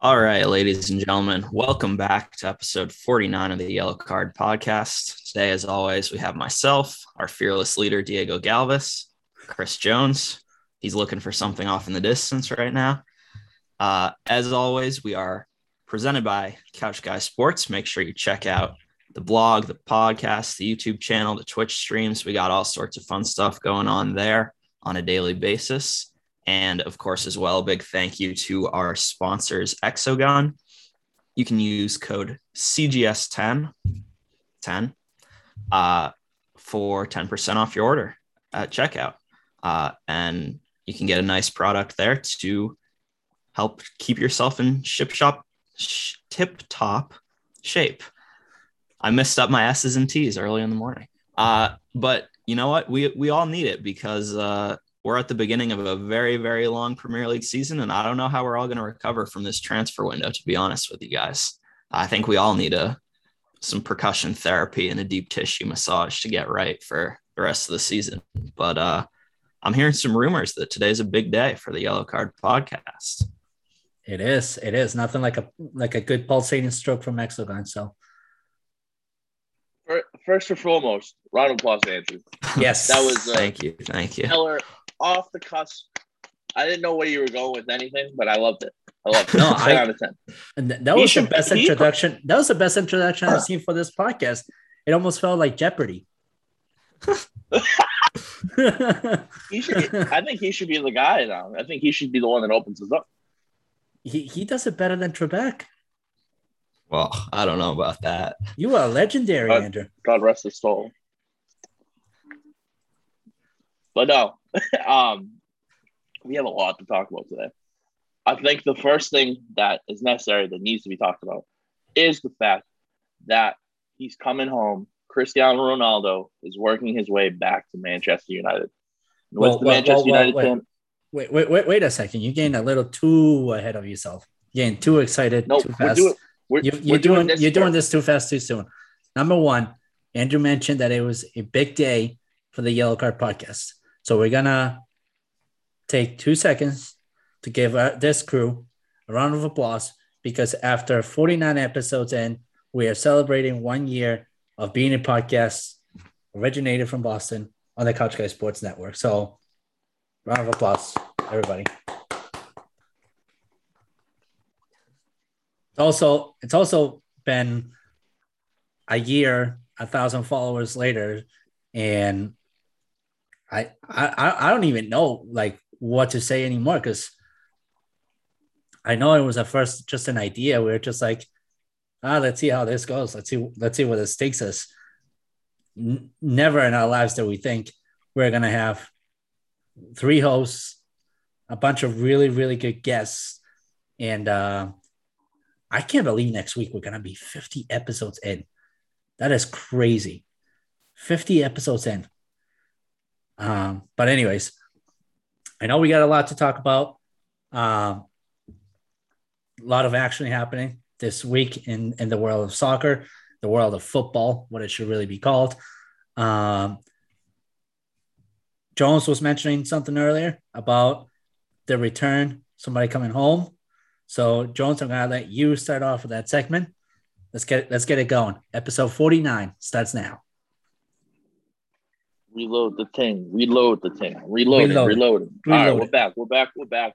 All right, ladies and gentlemen, welcome back to episode 49 of the Yellow Card podcast. Today, as always, we have myself, our fearless leader, Diego Galvis, Chris Jones. He's looking for something off in the distance right now. Uh, as always, we are presented by Couch Guy Sports. Make sure you check out the blog, the podcast, the YouTube channel, the Twitch streams. We got all sorts of fun stuff going on there on a daily basis. And of course, as well, a big thank you to our sponsors, Exogun. You can use code CGS10 10 uh, for 10% off your order at checkout. Uh, and you can get a nice product there to help keep yourself in ship shop sh- tip top shape. I messed up my S's and T's early in the morning. Uh, but you know what? We we all need it because uh, we're at the beginning of a very, very long Premier League season, and I don't know how we're all going to recover from this transfer window. To be honest with you guys, I think we all need a some percussion therapy and a deep tissue massage to get right for the rest of the season. But uh, I'm hearing some rumors that today's a big day for the Yellow Card podcast. It is. It is nothing like a like a good pulsating stroke from Exogun. So first and foremost, round of applause, Andrew. Yes, that was uh, thank you, thank you. Stellar off the cusp. I didn't know where you were going with anything, but I loved it. I loved it. No, I, out of 10. And that was he the best he, introduction. That was the best introduction I've seen for this podcast. It almost felt like Jeopardy. he should. I think he should be the guy now. I think he should be the one that opens us up. He he does it better than Trebek. Well, I don't know about that. You are legendary, God, Andrew. God rest his soul. But no, um, we have a lot to talk about today. I think the first thing that is necessary that needs to be talked about is the fact that he's coming home. Cristiano Ronaldo is working his way back to Manchester United. With well, the well, Manchester well, United wait, wait, wait, wait, wait a second. You're getting a little too ahead of yourself. You're getting too excited, no, too fast. We're doing, we're, you, are doing, doing you're doing this too fast, too soon. Number one, Andrew mentioned that it was a big day for the Yellow Card podcast. So we're gonna take two seconds to give uh, this crew a round of applause because after 49 episodes in, we are celebrating one year of being a podcast originated from Boston on the Couch Guy Sports Network. So, round of applause, everybody. Also, it's also been a year, a thousand followers later, and I I I don't even know like what to say anymore because I know it was at first just an idea. We are just like, ah, let's see how this goes. Let's see let's see where this takes us. N- never in our lives do we think we're gonna have three hosts, a bunch of really really good guests, and uh, I can't believe next week we're gonna be 50 episodes in. That is crazy. 50 episodes in. Um, but anyways, I know we got a lot to talk about. Um, a lot of action happening this week in in the world of soccer, the world of football, what it should really be called. Um, Jones was mentioning something earlier about the return, somebody coming home. So Jones, I'm gonna let you start off with that segment. Let's get let's get it going. Episode 49 starts now. Reload the thing. Reload the thing. Reload reload. it. Reload it. All right, we're back. We're back. We're back.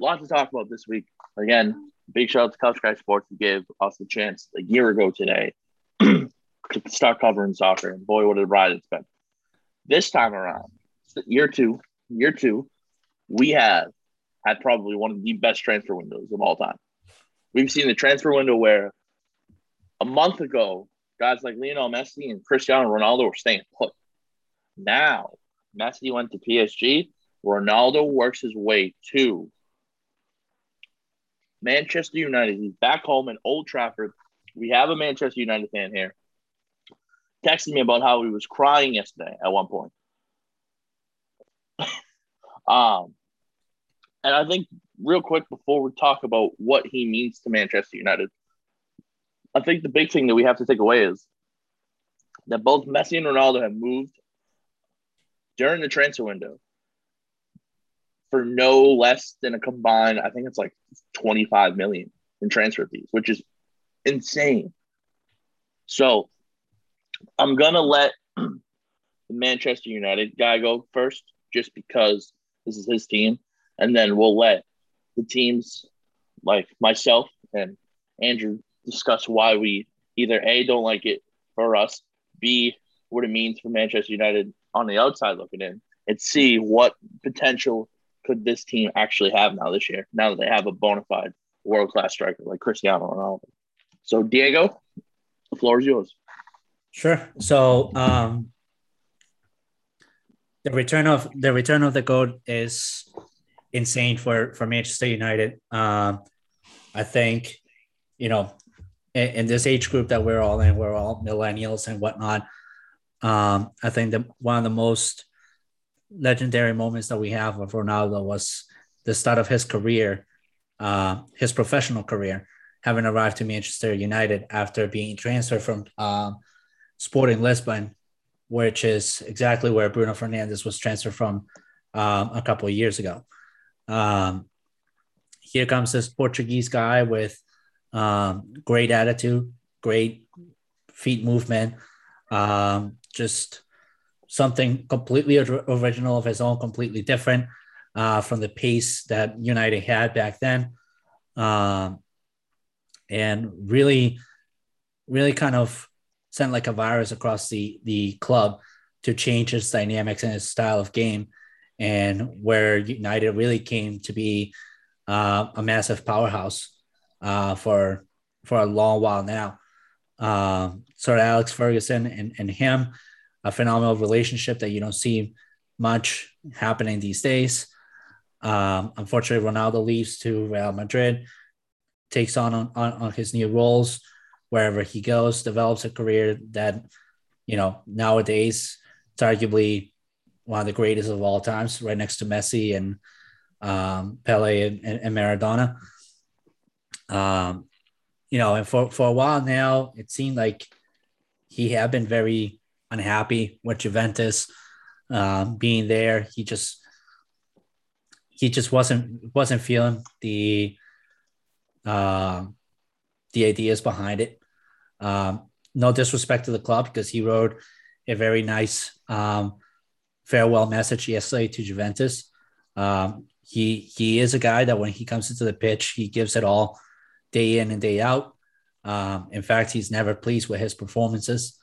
Lots to talk about this week. Again, big shout out to Couch Guy Sports who gave us the chance a year ago today to start covering soccer. And boy, what a ride it's been. This time around, year two, year two, we have had probably one of the best transfer windows of all time. We've seen the transfer window where a month ago, guys like Lionel Messi and Cristiano Ronaldo were staying put. Now, Messi went to PSG. Ronaldo works his way to Manchester United. He's back home in Old Trafford. We have a Manchester United fan here. Texted me about how he was crying yesterday at one point. um, and I think real quick before we talk about what he means to Manchester United, I think the big thing that we have to take away is that both Messi and Ronaldo have moved during the transfer window for no less than a combined, I think it's like 25 million in transfer fees, which is insane. So I'm gonna let the Manchester United guy go first, just because this is his team, and then we'll let the teams like myself and Andrew discuss why we either a don't like it for us, b what it means for Manchester United on the outside looking in, and see what potential could this team actually have now this year, now that they have a bona fide world class striker like Cristiano Ronaldo. So, Diego, the floor is yours. Sure. So, um, the return of the return of the goat is insane for for Manchester United. Um, I think, you know, in, in, this age group that we're all in, we're all millennials and whatnot. Um, I think that one of the most legendary moments that we have of Ronaldo was the start of his career, uh, his professional career, having arrived to Manchester United after being transferred from um, Sporting Lisbon, which is exactly where Bruno Fernandes was transferred from um, a couple of years ago. Um, here comes this Portuguese guy with um, great attitude, great feet movement, um, just something completely original of his own, completely different uh, from the pace that United had back then. Um, and really, really kind of sent like a virus across the, the club to change its dynamics and its style of game. And where United really came to be uh, a massive powerhouse uh, for for a long while now. Um, Sir Alex Ferguson and, and him a phenomenal relationship that you don't see much happening these days. Um, unfortunately, Ronaldo leaves to Real Madrid, takes on, on on his new roles wherever he goes, develops a career that, you know, nowadays it's arguably one of the greatest of all times, right next to Messi and um, Pele and, and Maradona. Um, you know, and for, for a while now, it seemed like he had been very unhappy with Juventus um, being there. He just he just wasn't wasn't feeling the uh, the ideas behind it. Um, no disrespect to the club because he wrote a very nice um, farewell message yesterday to Juventus. Um, he he is a guy that when he comes into the pitch, he gives it all day in and day out. Um, in fact, he's never pleased with his performances.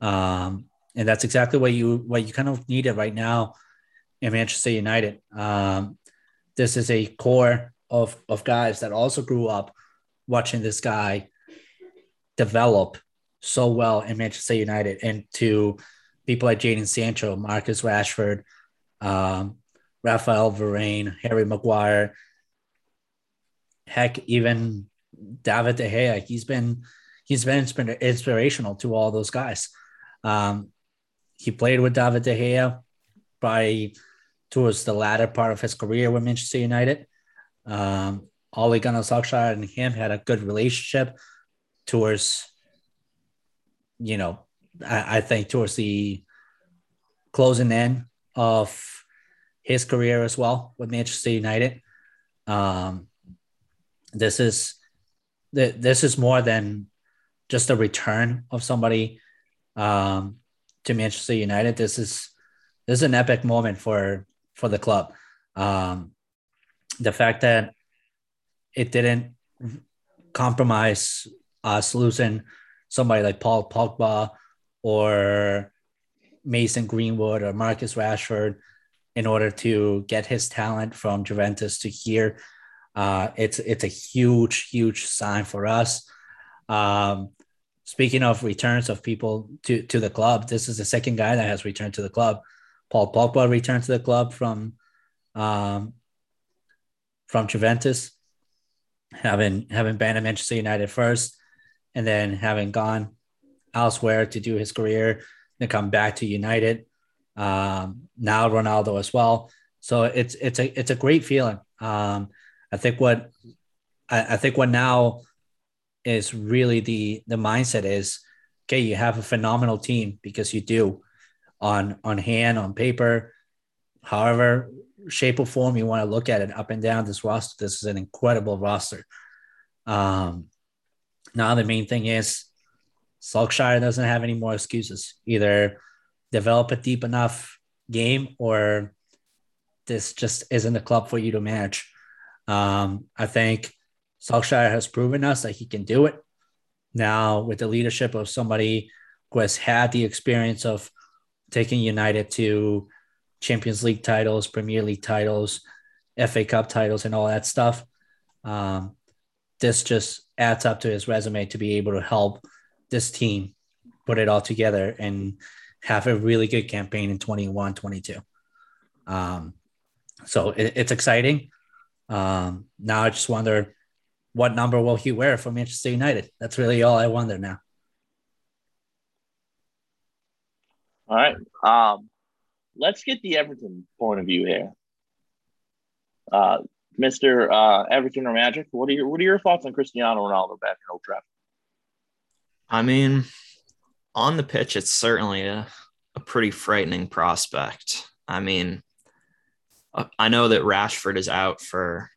Um, and that's exactly what you what you kind of needed right now in Manchester United. Um, this is a core of of guys that also grew up watching this guy develop so well in Manchester United, and to people like Jadon Sancho, Marcus Rashford, um, Raphael Varane, Harry Maguire, heck, even David De Gea. He's been he's been inspirational to all those guys. Um, he played with David De Gea by towards the latter part of his career with Manchester United. Um, Ole Gunnar Solskjaer and him had a good relationship towards, you know, I, I think towards the closing end of his career as well with Manchester United. Um, this is this is more than just a return of somebody um, to Manchester United. This is this is an epic moment for for the club. Um, the fact that it didn't compromise us losing somebody like Paul Pogba or Mason Greenwood or Marcus Rashford in order to get his talent from Juventus to here. Uh, it's it's a huge huge sign for us. Um, Speaking of returns of people to, to the club, this is the second guy that has returned to the club. Paul Pogba returned to the club from um, from Juventus, having having been at Manchester United first, and then having gone elsewhere to do his career, then come back to United. Um, now Ronaldo as well. So it's it's a it's a great feeling. Um, I think what I, I think what now is really the the mindset is okay you have a phenomenal team because you do on on hand on paper however shape or form you want to look at it up and down this roster, this is an incredible roster. Um, now the main thing is Solskjaer doesn't have any more excuses. Either develop a deep enough game or this just isn't a club for you to manage. Um, I think Solskjaer has proven us that he can do it. Now, with the leadership of somebody who has had the experience of taking United to Champions League titles, Premier League titles, FA Cup titles, and all that stuff, um, this just adds up to his resume to be able to help this team put it all together and have a really good campaign in 21 22. Um, so it, it's exciting. Um, now I just wonder what number will he wear for Manchester United? That's really all I wonder now. All right. Um, let's get the Everton point of view here. Uh, Mr. Uh, Everton or Magic, what are your what are your thoughts on Cristiano Ronaldo back in Old Trafford? I mean, on the pitch, it's certainly a, a pretty frightening prospect. I mean, uh, I know that Rashford is out for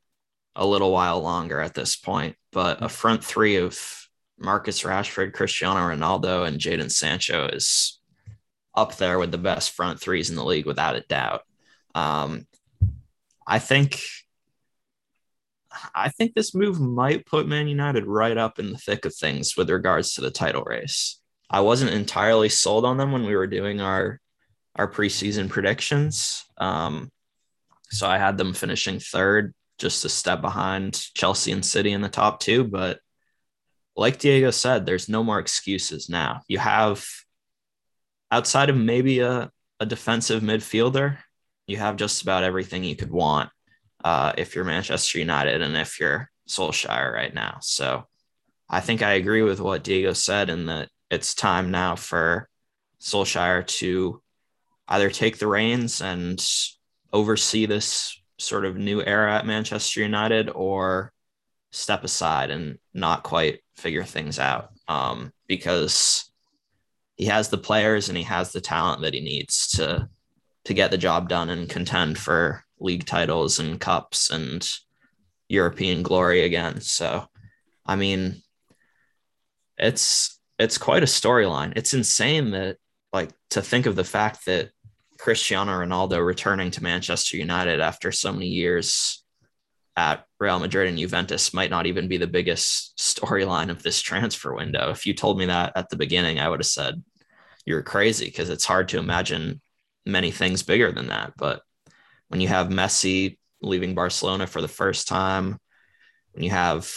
a little while longer at this point, but a front three of Marcus Rashford, Cristiano Ronaldo, and Jadon Sancho is up there with the best front threes in the league without a doubt. Um, I think I think this move might put Man United right up in the thick of things with regards to the title race. I wasn't entirely sold on them when we were doing our our preseason predictions. Um, so I had them finishing third, just a step behind Chelsea and City in the top two. But like Diego said, there's no more excuses now. You have outside of maybe a, a defensive midfielder, you have just about everything you could want uh, if you're Manchester United and if you're Solskjaer right now. So I think I agree with what Diego said in that it's time now for Solskjaer to either take the reins and oversee this sort of new era at Manchester United or step aside and not quite figure things out um, because he has the players and he has the talent that he needs to to get the job done and contend for league titles and cups and European glory again. So, I mean, it's it's quite a storyline. It's insane that like to think of the fact that Cristiano Ronaldo returning to Manchester United after so many years at Real Madrid and Juventus might not even be the biggest storyline of this transfer window. If you told me that at the beginning, I would have said you're crazy because it's hard to imagine many things bigger than that. But when you have Messi leaving Barcelona for the first time, when you have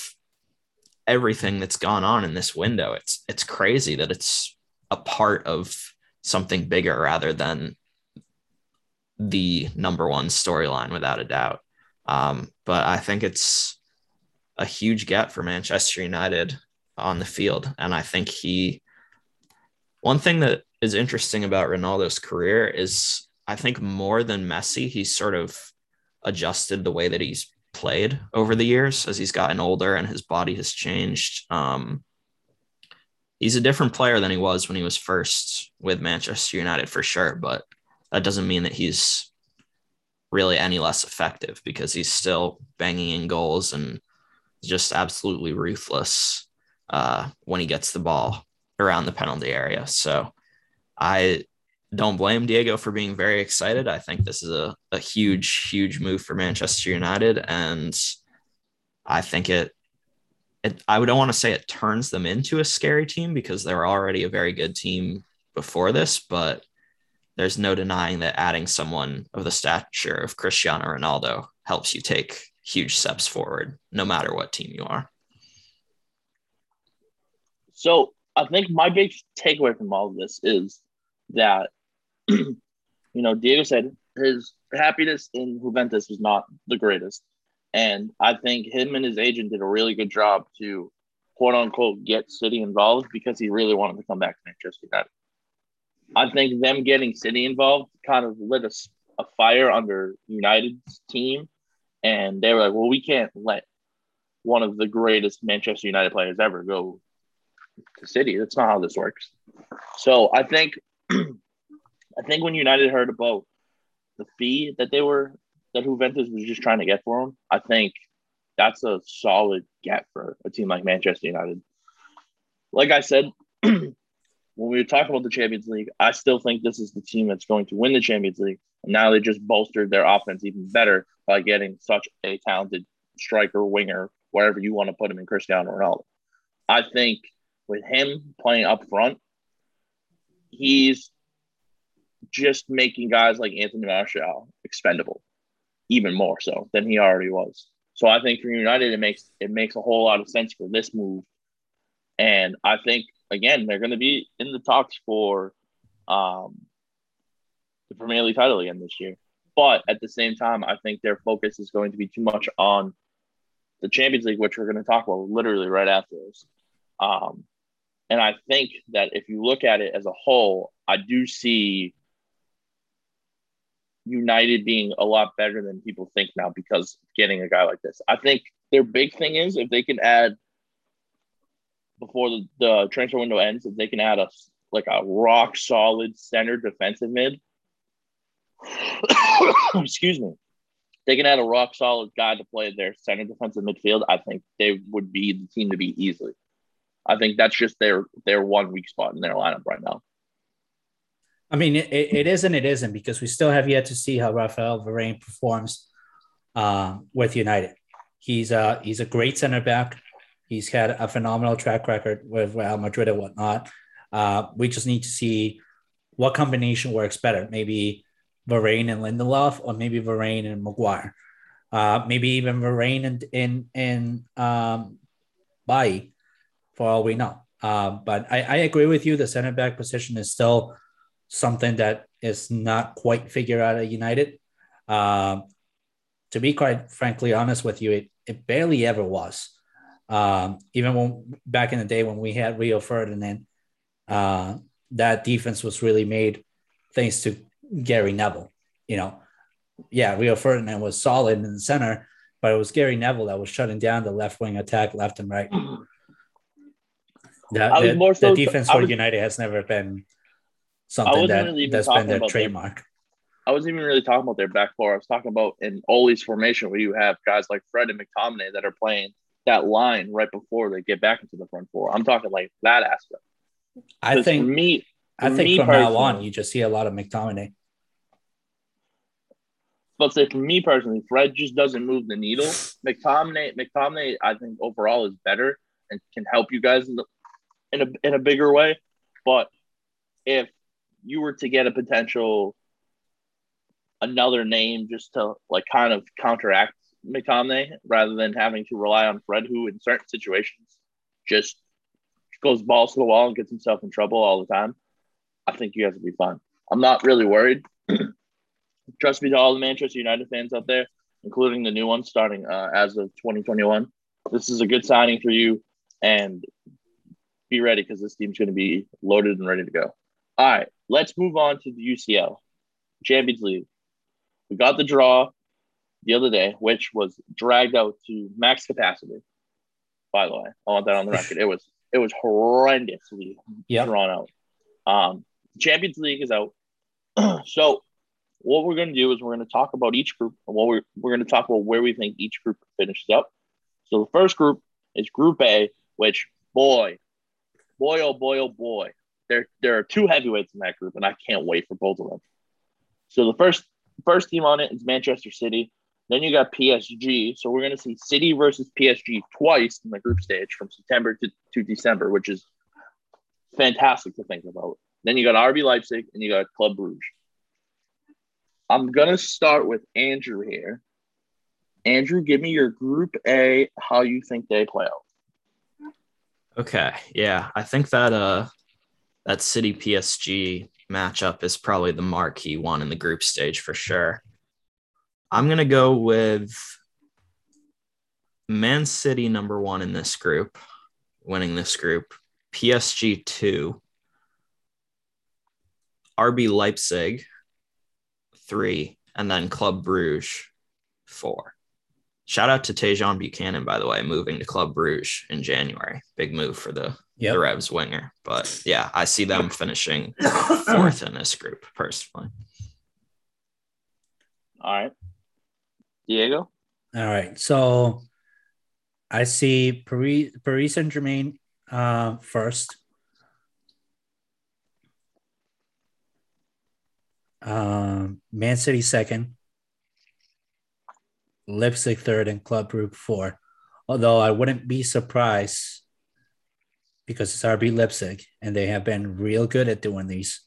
everything that's gone on in this window, it's it's crazy that it's a part of something bigger rather than the number one storyline without a doubt. Um, but I think it's a huge gap for Manchester United on the field. And I think he, one thing that is interesting about Ronaldo's career is I think more than Messi, he's sort of adjusted the way that he's played over the years as he's gotten older and his body has changed. Um, he's a different player than he was when he was first with Manchester United for sure, but that doesn't mean that he's really any less effective because he's still banging in goals and just absolutely ruthless uh, when he gets the ball around the penalty area. So I don't blame Diego for being very excited. I think this is a, a huge, huge move for Manchester United. And I think it, it I don't want to say it turns them into a scary team because they're already a very good team before this, but there's no denying that adding someone of the stature of Cristiano Ronaldo helps you take huge steps forward, no matter what team you are. So I think my big takeaway from all of this is that, you know, Diego said his happiness in Juventus was not the greatest. And I think him and his agent did a really good job to quote unquote get City involved because he really wanted to come back to Manchester United. I think them getting City involved kind of lit a, a fire under United's team. And they were like, well, we can't let one of the greatest Manchester United players ever go to City. That's not how this works. So I think I think when United heard about the fee that they were that Juventus was just trying to get for him, I think that's a solid get for a team like Manchester United. Like I said, when we talk about the Champions League, I still think this is the team that's going to win the Champions League. And now they just bolstered their offense even better by getting such a talented striker, winger, wherever you want to put him in Cristiano Ronaldo. I think with him playing up front, he's just making guys like Anthony Martial expendable, even more so than he already was. So I think for United, it makes it makes a whole lot of sense for this move, and I think again they're going to be in the talks for um, the Premier League title again this year. But at the same time, I think their focus is going to be too much on the Champions League, which we're going to talk about literally right after this. Um, and I think that if you look at it as a whole, I do see United being a lot better than people think now because getting a guy like this. I think their big thing is if they can add before the, the transfer window ends, if they can add a like a rock solid center defensive mid. excuse me. They can add a rock solid guy to play their center defensive midfield. I think they would be the team to beat easily. I think that's just their their one weak spot in their lineup right now. I mean, it, it is and it isn't because we still have yet to see how Rafael Varane performs uh, with United. He's a he's a great center back. He's had a phenomenal track record with Real Madrid and whatnot. Uh, we just need to see what combination works better. Maybe Varane and Lindelof, or maybe Varane and Maguire. Uh, maybe even Varane and in in um, Bailly, for all we know. Uh, but I, I agree with you. The center back position is still something that is not quite figured out at United. Um, to be quite frankly honest with you, it, it barely ever was. Um, even when back in the day when we had Rio Ferdinand, uh, that defense was really made thanks to Gary Neville. You know, yeah, Rio Ferdinand was solid in the center, but it was Gary Neville that was shutting down the left wing attack left and right. The, the, so, the defense for was, United has never been something that, really that's been their trademark. Their, I wasn't even really talking about their back four. I was talking about in Ole's formation where you have guys like Fred and McTominay that are playing that line right before they get back into the front four. I'm talking like that aspect. I think for me, I think me from now on you just see a lot of McTominay. But say for me personally, Fred just doesn't move the needle. McTominay, McTominay, I think overall is better and can help you guys in, the, in a in a bigger way. But if you were to get a potential another name just to like kind of counteract McTominay rather than having to rely on Fred, who in certain situations just goes balls to the wall and gets himself in trouble all the time. I think you guys will be fine. I'm not really worried. Trust me to all the Manchester United fans out there, including the new ones starting uh, as of 2021. This is a good signing for you, and be ready because this team's going to be loaded and ready to go. All right, let's move on to the UCL Champions League. We got the draw the other day, which was dragged out to max capacity. By the way, I want that on the record. It was it was horrendously yep. drawn out. Um, Champions League is out. so what we're going to do is we're going to talk about each group. What we're we're going to talk about where we think each group finishes up. So the first group is Group A, which boy, boy, oh boy, oh boy, there there are two heavyweights in that group, and I can't wait for both of them. So the first first team on it is Manchester City. Then you got PSG. So we're going to see City versus PSG twice in the group stage from September to, to December, which is fantastic to think about. Then you got RB Leipzig and you got Club Bruges. I'm going to start with Andrew here. Andrew, give me your group A, how you think they play out. Okay. Yeah. I think that uh that City PSG matchup is probably the marquee one in the group stage for sure. I'm going to go with Man City number one in this group, winning this group, PSG two, RB Leipzig three, and then Club Bruges four. Shout out to Tajon Buchanan, by the way, moving to Club Bruges in January. Big move for the yep. the Revs winger. But yeah, I see them finishing fourth in this group personally. All right. Diego. All right, so I see Paris Paris Saint Germain uh, first. Um, Man City second, Leipzig third, and Club Group four. Although I wouldn't be surprised because it's RB Leipzig and they have been real good at doing these.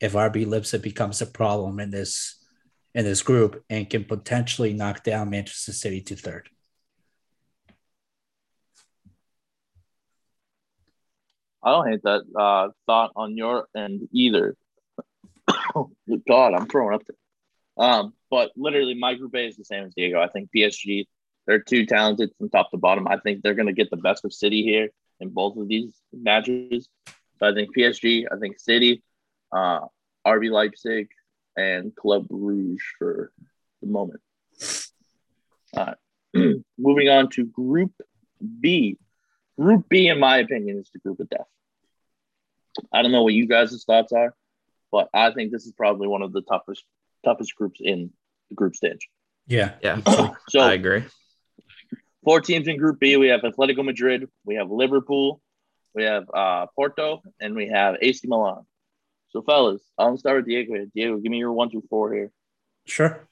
If RB Leipzig becomes a problem in this in this group and can potentially knock down Manchester City to third. I don't hate that uh, thought on your end either. God, I'm throwing up there. Um, but literally, my group A is the same as Diego. I think PSG, they're too talented from top to bottom. I think they're going to get the best of City here in both of these matches. So I think PSG, I think City, uh, RB Leipzig, and Club Rouge for the moment. Uh, moving on to Group B. Group B, in my opinion, is the group of death. I don't know what you guys' thoughts are, but I think this is probably one of the toughest toughest groups in the group stage. Yeah, yeah. so I agree. Four teams in Group B. We have Atletico Madrid, we have Liverpool, we have uh, Porto, and we have AC Milan. So, fellas, I'll start with Diego. Diego, give me your one through four here. Sure.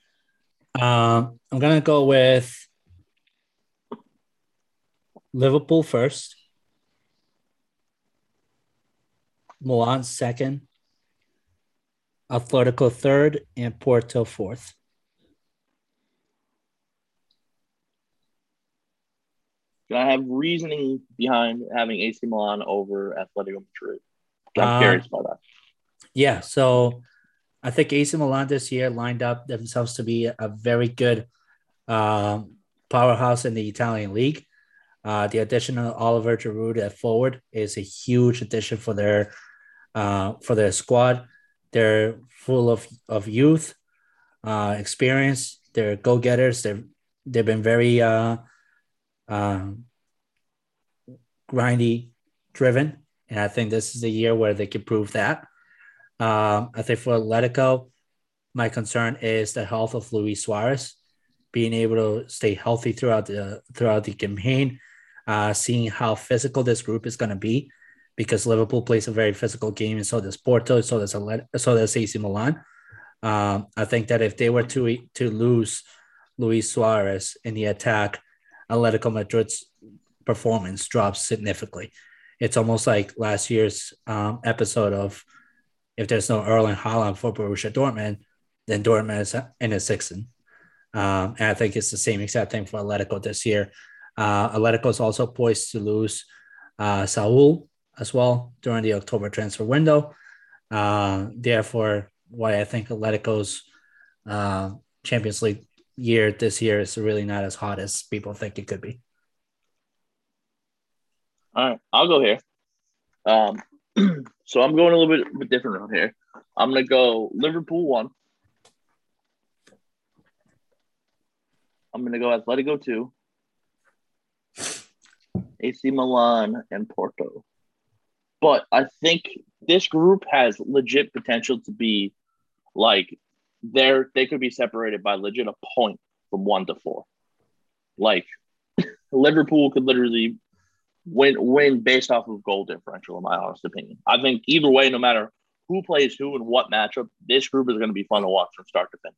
Um, I'm gonna go with Liverpool first. Milan second, Atletico third, and Porto fourth. Can I have reasoning behind having AC Milan over Atletico Madrid? I'm um, curious about that. Yeah, so I think AC Milan this year lined up themselves to be a very good um, powerhouse in the Italian league. Uh, the addition of Oliver Giroud at forward is a huge addition for their uh, for their squad. They're full of, of youth, uh, experience. They're go getters. They've they've been very uh, uh, grindy driven, and I think this is the year where they can prove that. Um, I think for Atletico, my concern is the health of Luis Suarez, being able to stay healthy throughout the throughout the campaign, uh, seeing how physical this group is going to be because Liverpool plays a very physical game, and so does Porto, so does so does AC Milan. Um, I think that if they were to to lose Luis Suarez in the attack, Atletico Madrid's performance drops significantly. It's almost like last year's um, episode of if there's no Erling Haaland for Borussia Dortmund, then Dortmund is in a sixth. Um, and I think it's the same exact thing for Atletico this year. Uh, Atletico is also poised to lose uh, Saul as well during the October transfer window. Uh, therefore, why I think Atletico's uh, Champions League year this year is really not as hot as people think it could be. All right, I'll go here. Um, so I'm going a little bit, bit different around here. I'm going to go Liverpool one. I'm going to go Atletico two. AC Milan and Porto. But I think this group has legit potential to be like there they could be separated by legit a point from one to four. Like Liverpool could literally win win based off of goal differential, in my honest opinion. I think either way, no matter who plays who and what matchup, this group is going to be fun to watch from start to finish.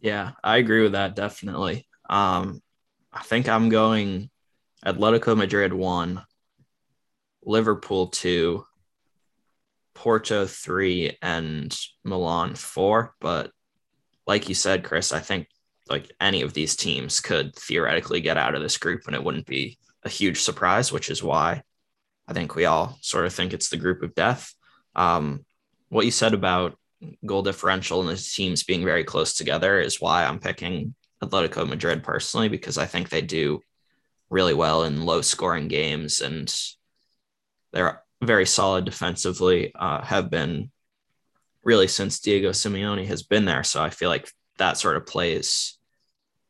Yeah, I agree with that definitely. Um, I think I'm going Atletico Madrid one, Liverpool two, Porto three, and Milan four. But like you said, Chris, I think like any of these teams could theoretically get out of this group and it wouldn't be a huge surprise, which is why I think we all sort of think it's the group of death. Um, what you said about goal differential and the teams being very close together is why I'm picking Atletico Madrid personally, because I think they do really well in low scoring games and they're very solid defensively, uh, have been really since Diego Simeone has been there. So I feel like that sort of plays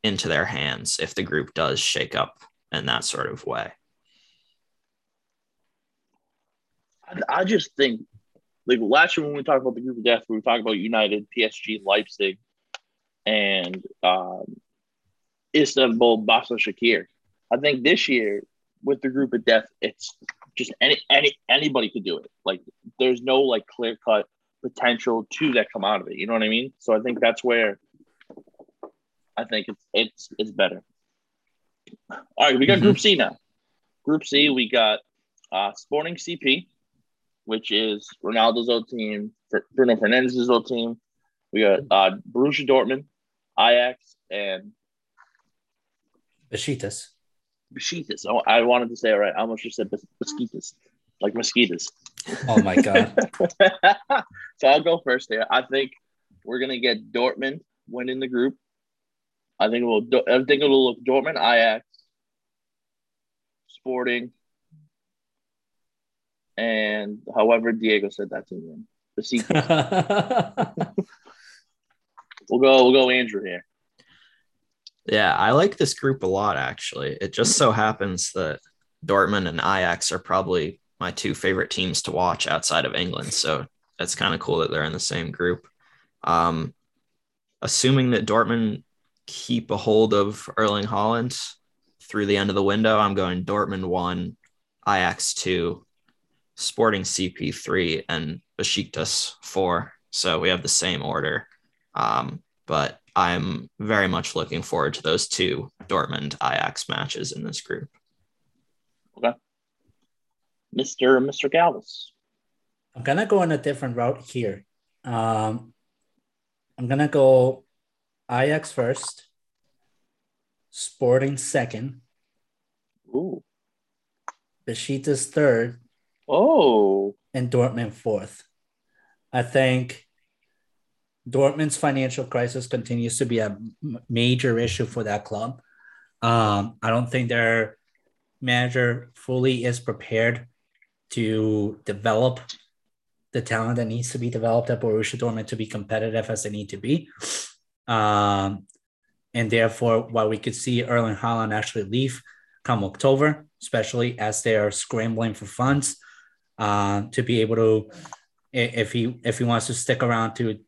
into their hands if the group does shake up in that sort of way. I just think like last year when we talked about the group of death, we were talking about United, PSG, Leipzig, and um, Istanbul, Shakir. I think this year with the group of death, it's just any any anybody could do it. Like there's no like clear cut potential two that come out of it. You know what I mean? So I think that's where I think it's it's it's better. All right, we got mm-hmm. Group C now. Group C, we got uh, Sporting CP, which is Ronaldo's old team, Bruno Fernandes's old team. We got uh, Borussia Dortmund, Ajax, and Besiktas. Besiktas. Oh, I wanted to say it right. I almost just said Besiktas, like mosquitoes. Oh my god! so I'll go first there. I think we're gonna get Dortmund winning the group. I think we'll. I think it'll look Dortmund, Ajax, Sporting, and however Diego said that to me. The we'll go. We'll go Andrew here. Yeah, I like this group a lot. Actually, it just so happens that Dortmund and Ajax are probably my two favorite teams to watch outside of England. So that's kind of cool that they're in the same group. Um, assuming that Dortmund keep a hold of Erling Haaland through the end of the window, I'm going Dortmund one, Ajax two, Sporting CP three, and Besiktas four. So we have the same order. Um, but I'm very much looking forward to those two Dortmund Ajax matches in this group. Okay. Mr. Mr. Galvis. I'm gonna go on a different route here. Um, I'm gonna go Ajax first, Sporting second, Ooh. Besiktas third, Oh, and Dortmund fourth. I think Dortmund's financial crisis continues to be a major issue for that club. Um, I don't think their manager fully is prepared to develop the talent that needs to be developed at Borussia Dortmund to be competitive as they need to be. Um, and therefore, while we could see Erling Haaland actually leave come October, especially as they are scrambling for funds uh, to be able to, if he if he wants to stick around to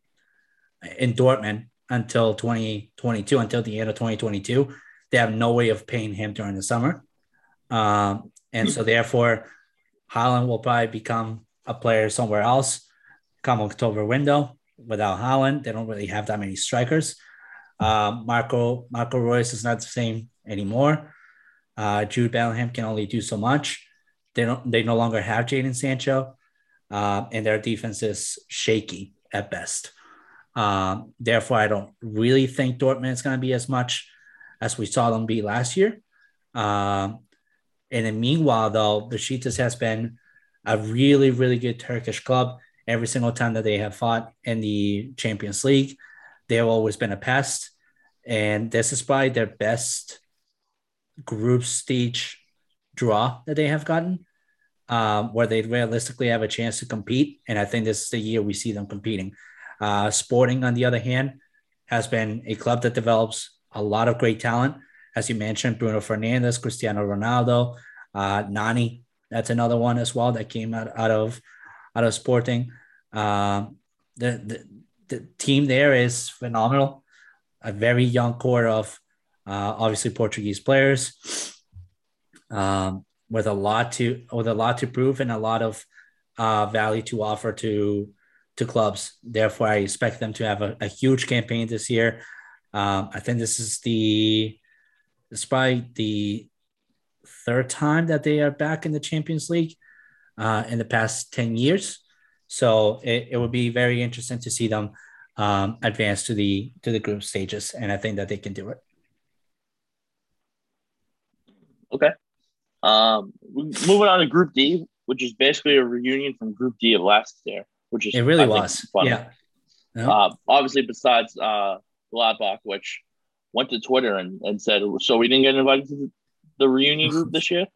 in Dortmund until 2022, until the end of 2022, they have no way of paying him during the summer. Um, and so therefore, Haaland will probably become a player somewhere else come October window. Without Haaland, they don't really have that many strikers. Uh, Marco Marco Reus is not the same anymore. Uh, Jude Bellingham can only do so much. They don't. They no longer have Jadon Sancho, uh, and their defense is shaky at best. Um, therefore, I don't really think Dortmund is going to be as much as we saw them be last year. Um, and then meanwhile, though, Besiktas has been a really, really good Turkish club. Every single time that they have fought in the Champions League, they have always been a pest. And this is probably their best group stage draw that they have gotten, um, where they realistically have a chance to compete. And I think this is the year we see them competing. Uh, Sporting, on the other hand, has been a club that develops a lot of great talent. As you mentioned, Bruno Fernandes, Cristiano Ronaldo, uh, Nani, that's another one as well that came out, out of out of Sporting. Uh, the, the, the team there is phenomenal. A very young core of uh, obviously Portuguese players um, with a lot to with a lot to prove and a lot of uh, value to offer to to clubs. Therefore, I expect them to have a, a huge campaign this year. Um, I think this is the probably the third time that they are back in the Champions League uh, in the past 10 years. So it, it would be very interesting to see them um, advance to the to the group stages, and I think that they can do it. Okay. Um, moving on to Group D, which is basically a reunion from Group D of last year which is it really I was funny. Yeah. Uh, obviously, besides uh, Gladbach, which went to Twitter and, and said, "So we didn't get invited to the, the reunion group this year,"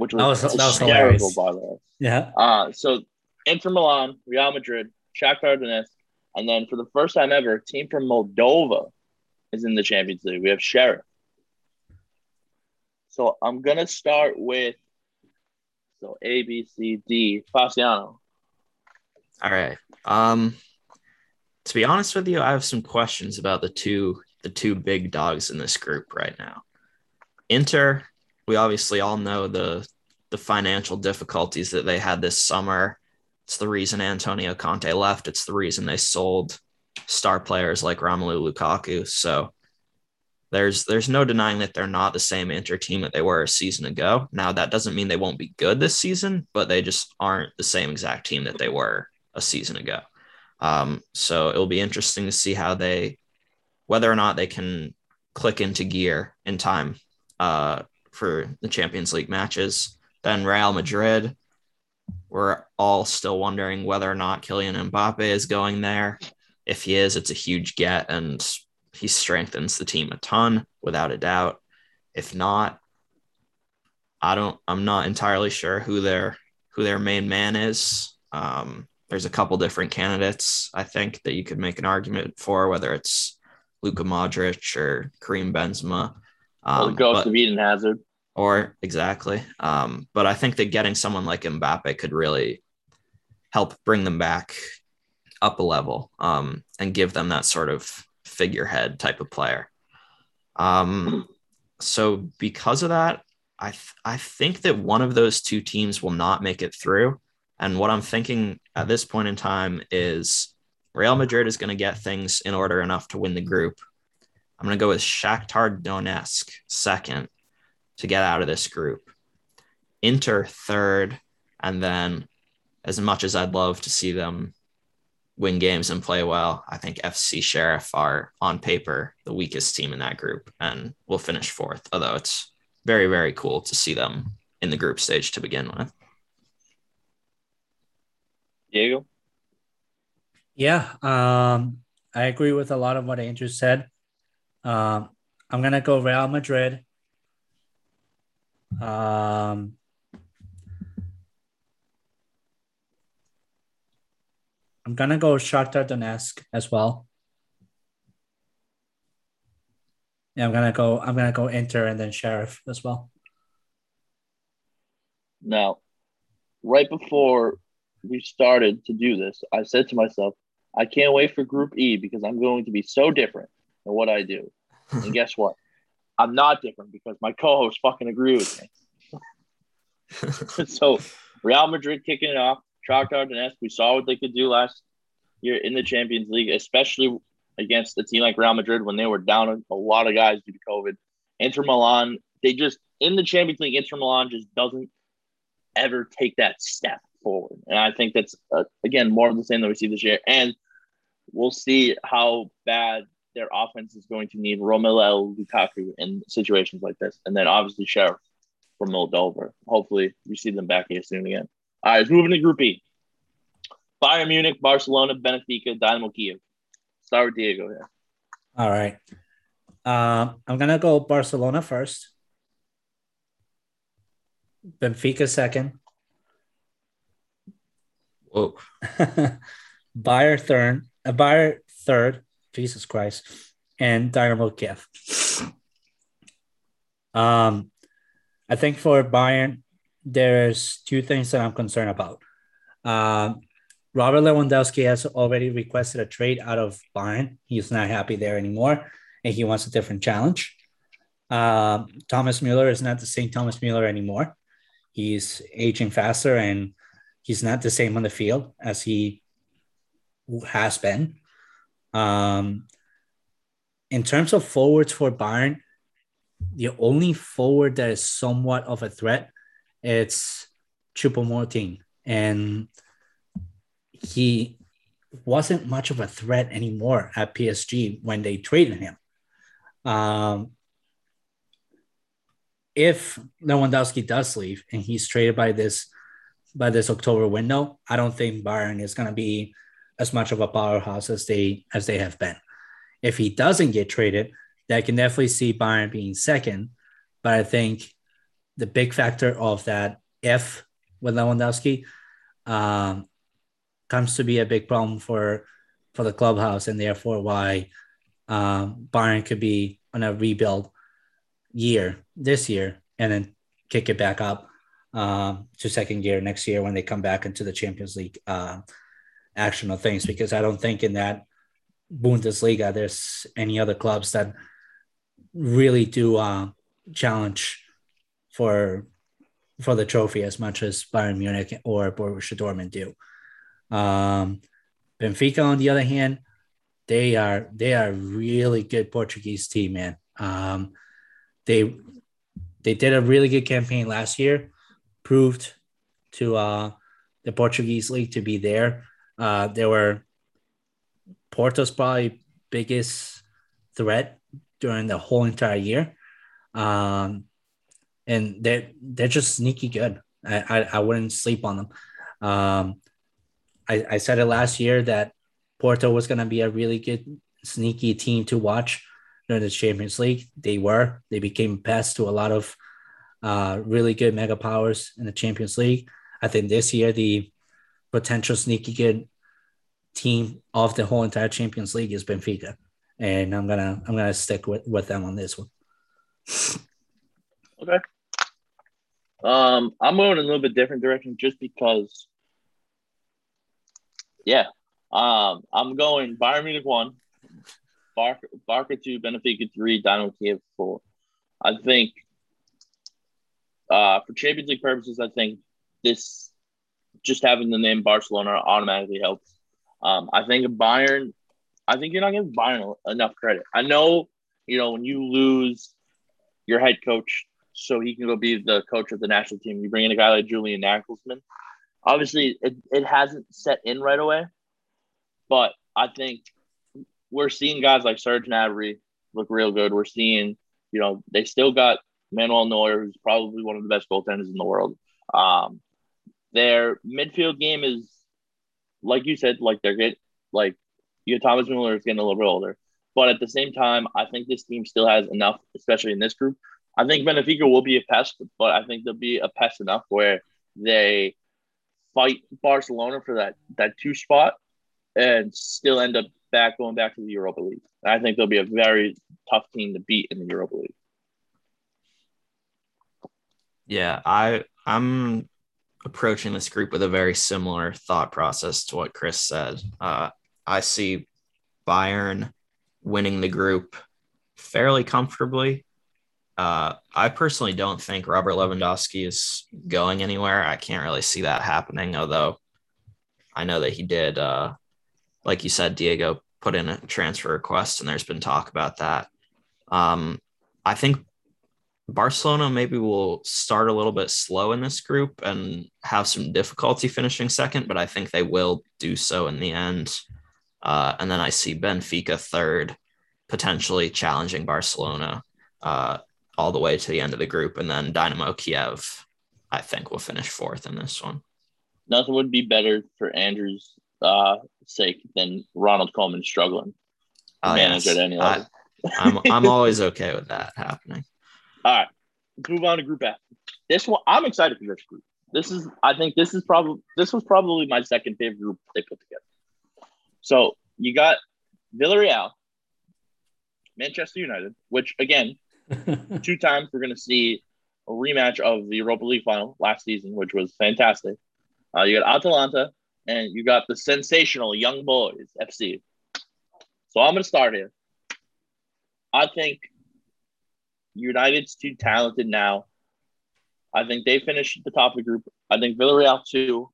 which was, that was, that was hilarious. by the way. Yeah. Uh, so Inter Milan, Real Madrid, Shakhtar Donetsk, and then for the first time ever, a team from Moldova is in the Champions League. We have Sheriff. So I'm gonna start with so A, B, C, D. Fasciano. All right. Um, to be honest with you, I have some questions about the two the two big dogs in this group right now. Inter, we obviously all know the the financial difficulties that they had this summer. It's the reason Antonio Conte left. It's the reason they sold star players like Romelu Lukaku. So there's there's no denying that they're not the same Inter team that they were a season ago. Now that doesn't mean they won't be good this season, but they just aren't the same exact team that they were a season ago. Um, so it'll be interesting to see how they, whether or not they can click into gear in time uh, for the Champions League matches. Then Real Madrid, we're all still wondering whether or not Kylian Mbappe is going there. If he is, it's a huge get, and he strengthens the team a ton without a doubt. If not, I don't. I'm not entirely sure who their who their main man is. Um, there's a couple different candidates I think that you could make an argument for, whether it's Luka Modric or Karim Benzema. Um, or the ghost of Eden Hazard. Or exactly. Um, but I think that getting someone like Mbappe could really help bring them back up a level um, and give them that sort of figurehead type of player. Um, so because of that, I th- I think that one of those two teams will not make it through. And what I'm thinking at this point in time is Real Madrid is going to get things in order enough to win the group. I'm going to go with Shakhtar Donetsk second to get out of this group. Inter third, and then as much as I'd love to see them win games and play well, I think FC Sheriff are on paper the weakest team in that group and will finish fourth. Although it's very, very cool to see them in the group stage to begin with. Diego? Yeah, um, I agree with a lot of what Andrew said. Um, I'm gonna go Real Madrid. Um, I'm gonna go Shakhtar Donetsk as well. Yeah, I'm gonna go. I'm gonna go Inter and then Sheriff as well. Now, right before we started to do this, I said to myself, I can't wait for Group E because I'm going to be so different than what I do. and guess what? I'm not different because my co-host fucking agree with me. so Real Madrid kicking it off, Shakhtar Donetsk. We saw what they could do last year in the Champions League, especially against a team like Real Madrid when they were down a lot of guys due to COVID. Inter Milan, they just in the Champions League, Inter Milan just doesn't ever take that step forward. And I think that's, uh, again, more of the same that we see this year. And we'll see how bad their offense is going to need Romelu Lukaku in situations like this. And then obviously Sheriff from Moldova. Hopefully we see them back here soon again. All right, moving to Group E. Bayern Munich, Barcelona, Benfica, Dynamo Kiev. Start with Diego here. All right. Um, I'm going to go Barcelona first. Benfica second. Whoa. Bayer third, a Bayer third, Jesus Christ, and Dynamo Kiev. Um, I think for Bayern, there's two things that I'm concerned about. Um, Robert Lewandowski has already requested a trade out of Bayern. He's not happy there anymore, and he wants a different challenge. Um, Thomas Mueller is not the same Thomas Mueller anymore. He's aging faster and he's not the same on the field as he has been. Um, in terms of forwards for Bayern, the only forward that is somewhat of a threat, it's Choupo-Moting, and he wasn't much of a threat anymore at PSG when they traded him. Um, if Lewandowski does leave and he's traded by this by this October window, I don't think Bayern is going to be as much of a powerhouse as they as they have been. If he doesn't get traded, I can definitely see Bayern being second. But I think the big factor of that if with Lewandowski um, comes to be a big problem for for the clubhouse, and therefore why um, Bayern could be on a rebuild year this year and then kick it back up um, to second gear next year when they come back into the Champions League uh, action of things because I don't think in that Bundesliga there's any other clubs that really do uh, challenge for for the trophy as much as Bayern Munich or Borussia Dortmund do. Um, Benfica, on the other hand, they are they are really good Portuguese team, man. Um, they they did a really good campaign last year, proved to uh, the Portuguese league to be there. Uh, they were Porto's probably biggest threat during the whole entire year. Um, and they're they're just sneaky good. I, I, I wouldn't sleep on them. Um, I, I said it last year that Porto was going to be a really good sneaky team to watch during the Champions League. They were. They became pests to a lot of uh, really good mega powers in the Champions League. I think this year the potential sneaky good team of the whole entire Champions League is Benfica, and I'm gonna I'm gonna stick with with them on this one. Okay. Um, I'm going a little bit different direction just because. Yeah, um, I'm going Bayern Munich one, Barca, Barca two, Benfica three, Dynamo Kiev four. I think uh, for Champions League purposes, I think this just having the name Barcelona automatically helps. Um, I think Bayern. I think you're not giving Bayern enough credit. I know, you know, when you lose your head coach so he can go be the coach of the national team. You bring in a guy like Julian Nagelsmann. Obviously, it, it hasn't set in right away, but I think we're seeing guys like Serge Gnabry look real good. We're seeing, you know, they still got Manuel Neuer, who's probably one of the best goaltenders in the world. Um, their midfield game is, like you said, like they're getting, like, you know, Thomas Muller is getting a little bit older. But at the same time, I think this team still has enough, especially in this group, I think Benfica will be a pest, but I think they'll be a pest enough where they fight Barcelona for that that two spot and still end up back going back to the Europa League. I think they'll be a very tough team to beat in the Europa League. Yeah, I I'm approaching this group with a very similar thought process to what Chris said. Uh, I see Bayern winning the group fairly comfortably. Uh, I personally don't think Robert Lewandowski is going anywhere. I can't really see that happening, although I know that he did, uh, like you said, Diego put in a transfer request, and there's been talk about that. Um, I think Barcelona maybe will start a little bit slow in this group and have some difficulty finishing second, but I think they will do so in the end. Uh, and then I see Benfica third, potentially challenging Barcelona. Uh, all the way to the end of the group, and then Dynamo Kiev, I think, will finish fourth in this one. Nothing would be better for Andrew's uh, sake than Ronald Koeman struggling uh, manage yes. at any level. I, I'm I'm always okay with that happening. All right, let's move on to Group F. This one, I'm excited for this group. This is, I think, this is probably this was probably my second favorite group they put together. So you got Villarreal, Manchester United, which again Two times we're going to see a rematch of the Europa League final last season, which was fantastic. Uh, you got Atalanta and you got the sensational Young Boys FC. So I'm going to start here. I think United's too talented now. I think they finished at the top of the group. I think Villarreal two.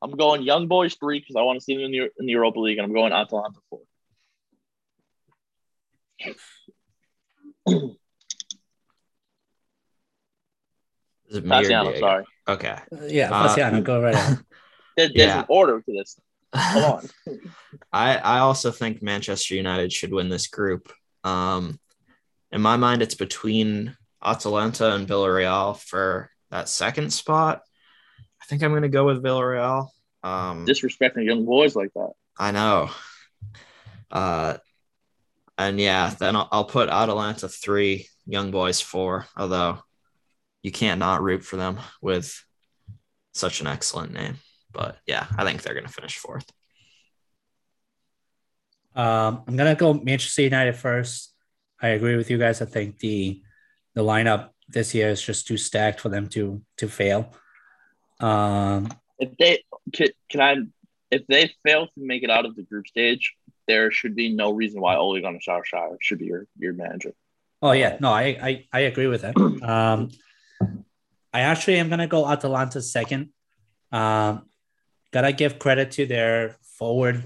I'm going Young Boys three because I want to see them in the, in the Europa League, and I'm going Atalanta four. Is it Tatiana, sorry. Okay. yeah, Tatiana, uh, go right on. There, there's yeah. an order to this. Come on. I I also think Manchester United should win this group. Um, in my mind, it's between Atalanta and Villarreal for that second spot. I think I'm going to go with Villarreal. Um, Disrespecting young boys like that. I know. Uh, and yeah, then I'll, I'll put Atalanta three, Young Boys four. Although you can't not root for them with such an excellent name. But yeah, I think they're going to finish fourth. Um, I'm gonna go Manchester United first. I agree with you guys. I think the the lineup this year is just too stacked for them to to fail. Um, if they can, can I if they fail to make it out of the group stage, there should be no reason why Ole Gunnar Solskjaer should be your your manager. Oh yeah, no, I I, I agree with that. Um, I actually am gonna go Atalanta second. Um, gotta give credit to their forward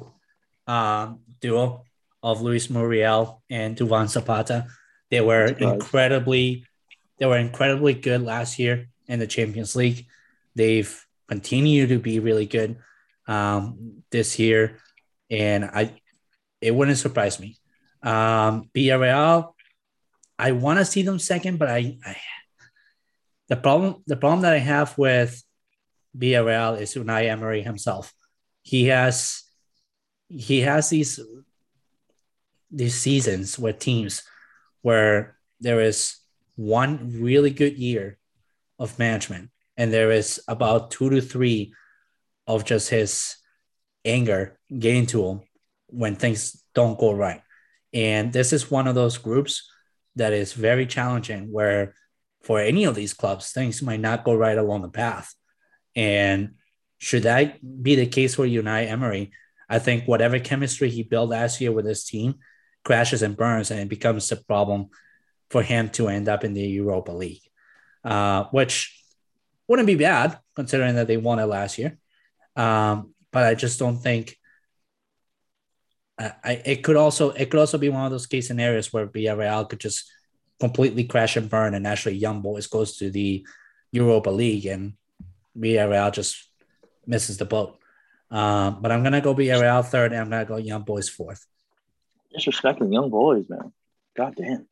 um, duo of Luis Muriel and Duvan Zapata. They were incredibly, they were incredibly good last year in the Champions League. They've continued to be really good um, this year, and I, it wouldn't surprise me. Um, Villarreal, I want to see them second, but I, I, the problem, the problem that I have with Villarreal is Unai Emery himself. He has, he has these these seasons with teams where there is one really good year of management and there is about two to three of just his anger getting to him when things don't go right. And this is one of those groups that is very challenging where for any of these clubs, things might not go right along the path. And should that be the case for Unai Emery, I think whatever chemistry he built last year with his team crashes and burns, and it becomes a problem for him to end up in the Europa League, uh, which wouldn't be bad considering that they won it last year. Um, but I just don't think. I, I, it could also it could also be one of those case scenarios where Villarreal could just completely crash and burn, and actually Young Boys goes to the Europa League, and Villarreal just misses the boat. Um, but I'm gonna go Villarreal third, and I'm gonna go Young Boys fourth disrespecting young boys, man. God damn.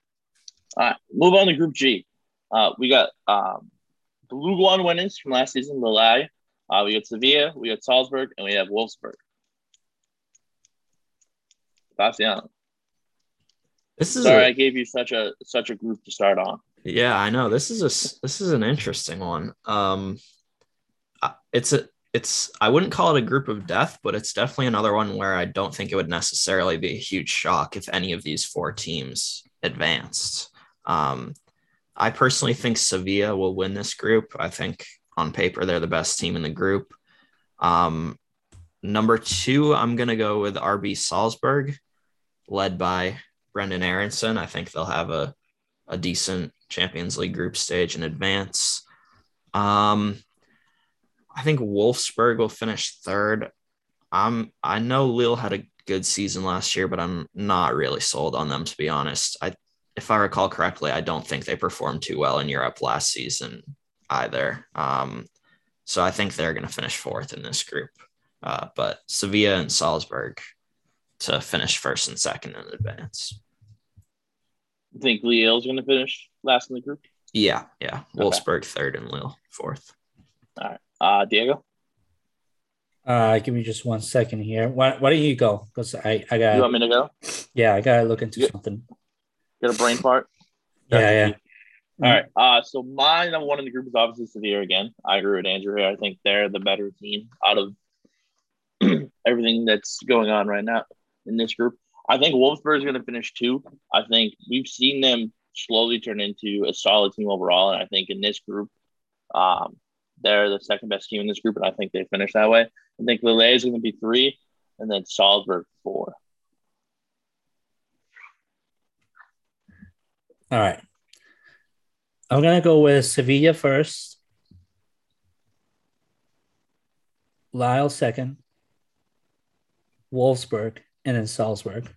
All right, move on to Group G. Uh, we got um, the Ligue 1 winners from last season, Lille. Uh, we got Sevilla, we got Salzburg, and we have Wolfsburg. Bastian. This is sorry a, I gave you such a such a group to start on. Yeah, I know. This is a this is an interesting one. Um, it's a it's I wouldn't call it a group of death, but it's definitely another one where I don't think it would necessarily be a huge shock if any of these four teams advanced. Um, I personally think Sevilla will win this group. I think on paper they're the best team in the group. Um, number two, I'm gonna go with RB Salzburg, led by Brenden Aaronson. I think they'll have a a decent Champions League group stage in advance. Um, I think Wolfsburg will finish third. I'm I know Lille had a good season last year, but I'm not really sold on them to be honest. I if I recall correctly, I don't think they performed too well in Europe last season either. Um, so I think they're going to finish fourth in this group. Uh, but Sevilla and Salzburg to finish first and second in advance. You think Lille is going to finish last in the group? Yeah, yeah. Okay. Wolfsburg third and Lille fourth. All right. Uh, Diego. Uh, give me just one second here. Why, why don't you go? Because I, I got. You want me to go? Yeah, I gotta look into you, something. Get a brain fart. Yeah, yeah. All right. Uh, so my number one in the group is obviously Sevilla again. I agree with Andrew here. I think they're the better team out of everything that's going on right now in this group. I think Wolfsburg is going to finish two. I think we've seen them slowly turn into a solid team overall, and I think in this group, um, they're the second best team in this group, and I think they finish that way. I think Lille is going to be three, and then Salzburg four. All right. I'm going to go with Sevilla first, Lille second, Wolfsburg, and then Salzburg.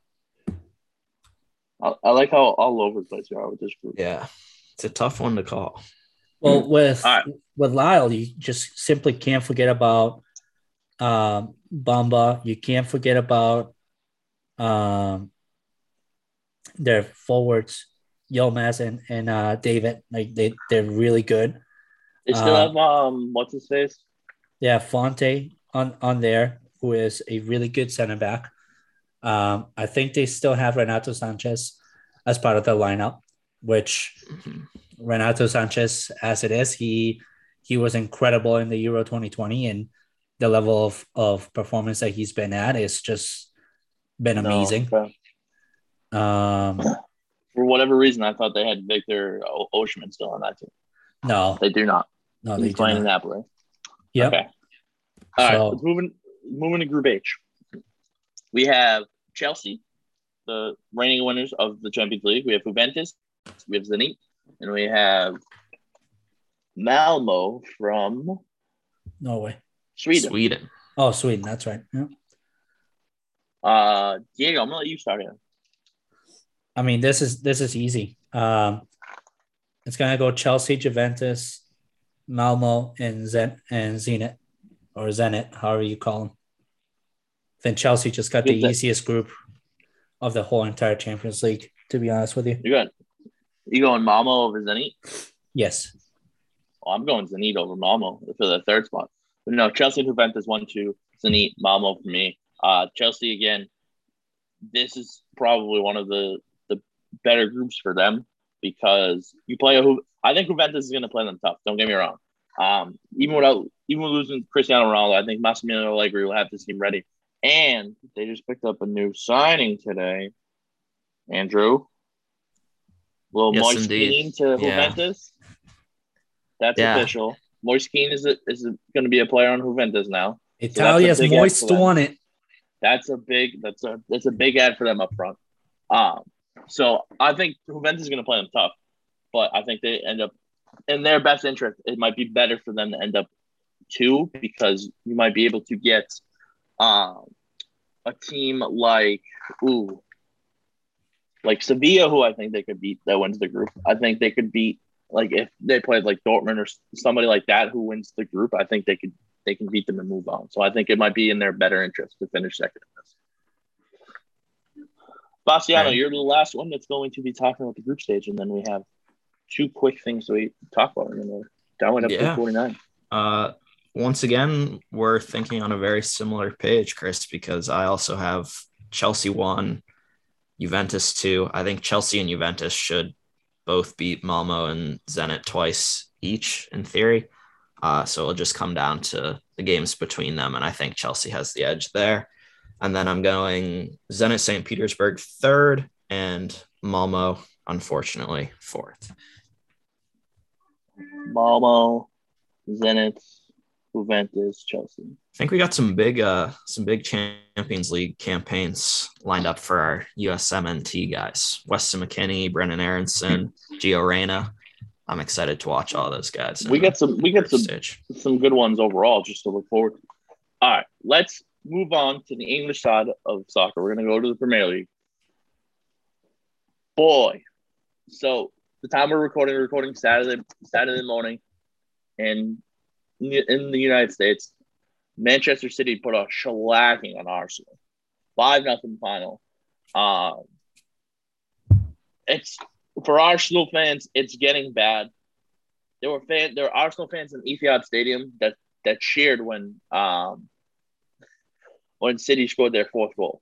I, I like how all over the place you are with this group. Yeah, it's a tough one to call. Well, with right. with Lille, you just simply can't forget about um, Bamba. You can't forget about um, their forwards, Yilmaz and and uh, David. Like they they're really good. They still uh, have um what's his face? Yeah, Fonte on on there, who is a really good center back. Um, I think they still have Renato Sanches as part of the lineup, which. Mm-hmm Renato Sanches as it is. He he was incredible in the Euro 2020 and the level of, of performance that he's been at is just been amazing. No, um, for whatever reason, I thought they had Victor o- Osimhen still on that team. No, they do not. No, he's playing in Napoli. Yeah. Okay. All so, right, let's move, in, moving to Group H, we have Chelsea, the reigning winners of the Champions League. We have Juventus, we have Zenit, and we have Malmo from Norway, Sweden. Sweden. Oh, Sweden. That's right. Yeah. Uh, Diego, I'm gonna let you start here. I mean, this is this is easy. Um, it's gonna go Chelsea, Juventus, Malmo, and Zen and Zenit, or Zenit, however you call them. Then Chelsea just got the easiest group of the whole entire Champions League. To be honest with you, you got you going Malmo over Zenit? Yes. Well, I'm going Zenit over Malmo for the third spot. But no, Chelsea and Juventus one two. Zenit, Malmo for me. Uh, Chelsea again. This is probably one of the the better groups for them because you play a who I think Juventus is going to play them tough. Don't get me wrong. Um, even without even losing Cristiano Ronaldo, I think Massimiliano Allegri will have this team ready. And they just picked up a new signing today. Andrew, little yes, Moise Kean to Juventus. Yeah. That's yeah. official. Moise Kean is a, is going to be a player on Juventus now. Italia's so moist on it. That's a big. That's a that's a big ad for them up front. Um, so I think Juventus is going to play them tough, but I think they end up in their best interest. It might be better for them to end up two because you might be able to get um, a team like ooh, like Sevilla, who I think they could beat that wins the group. I think they could beat like if they played like Dortmund or somebody like that who wins the group. I think they could they can beat them and move on. So I think it might be in their better interest to finish second in this. Bastiano, you're the last one that's going to be talking about the group stage, and then we have two quick things to talk about, and then we're down episode yeah. 49. Uh, once again, we're thinking on a very similar page, Chris, because I also have Chelsea one, Juventus two. I think Chelsea and Juventus should both beat Malmo and Zenit twice each in theory. Uh, so it'll just come down to the games between them, and I think Chelsea has the edge there. And then I'm going Zenit St. Petersburg third and Malmo, unfortunately, fourth. Malmo, Zenit, Juventus, Chelsea. I think we got some big uh some big Champions League campaigns lined up for our USMNT guys. Weston McKennie, Brenden Aaronson, Gio Reyna. I'm excited to watch all those guys. We got some we got some stage. some good ones overall just to look forward to. All right, let's move on to the English side of soccer. We're going to go to the Premier League. Boy, so the time we're recording, we're recording Saturday Saturday morning, and in the United States, Manchester City put a shellacking on Arsenal, five nothing final. Um, it's for Arsenal fans, it's getting bad. There were fan, there were Arsenal fans in Etihad Stadium that that cheered when um when City scored their fourth goal.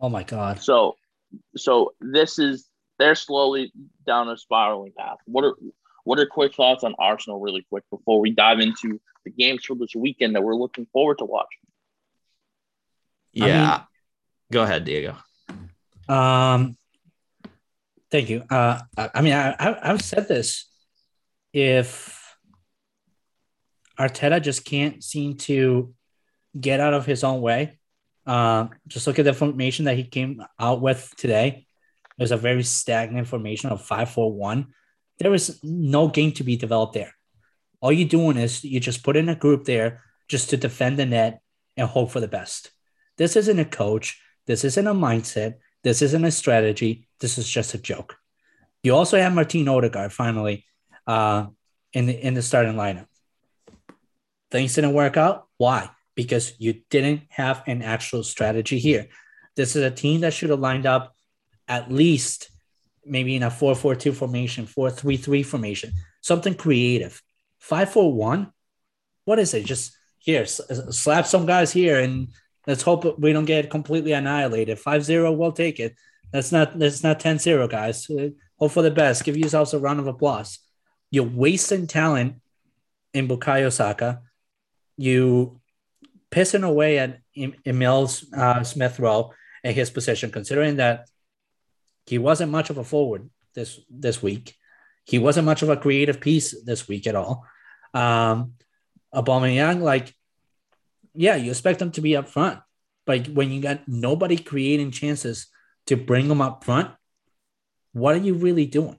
Oh my god! So, so this is they're slowly down a spiraling path. What are what are quick thoughts on Arsenal, really quick, before we dive into the games for this weekend that we're looking forward to watching? Yeah, I mean, go ahead, Diego. Um, thank you. Uh, I mean, I, I I've said this. If Arteta just can't seem to get out of his own way, uh, just look at the formation that he came out with today. It was a very stagnant formation of 5 4 1. There was no game to be developed there. All you're doing is you just put in a group there just to defend the net and hope for the best. This isn't a coach. This isn't a mindset. This isn't a strategy. This is just a joke. You also have Martin Odegaard finally uh, in the in the starting lineup. Things didn't work out. Why? because you didn't have an actual strategy here. This is a team that should have lined up at least maybe in a 4 4 2 formation, 4 3 3 formation, something creative. 5 4 1, what is it? Just here, slap some guys here and let's hope we don't get completely annihilated. 5 0, we'll take it. That's not that's not 10 0, guys. Hope for the best. Give yourselves a round of applause. You're wasting talent in Bukayo Saka. You pissing away at Emile uh, Smith Rowe in his position, considering that he wasn't much of a forward this this week. He wasn't much of a creative piece this week at all. Um, Aubameyang, like yeah, you expect them to be up front. But when you got nobody creating chances to bring them up front, what are you really doing?